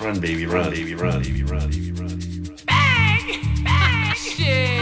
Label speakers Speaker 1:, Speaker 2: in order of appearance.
Speaker 1: Run, baby, run, baby, run, baby, run, baby, run.
Speaker 2: Bang! Bang! Shit!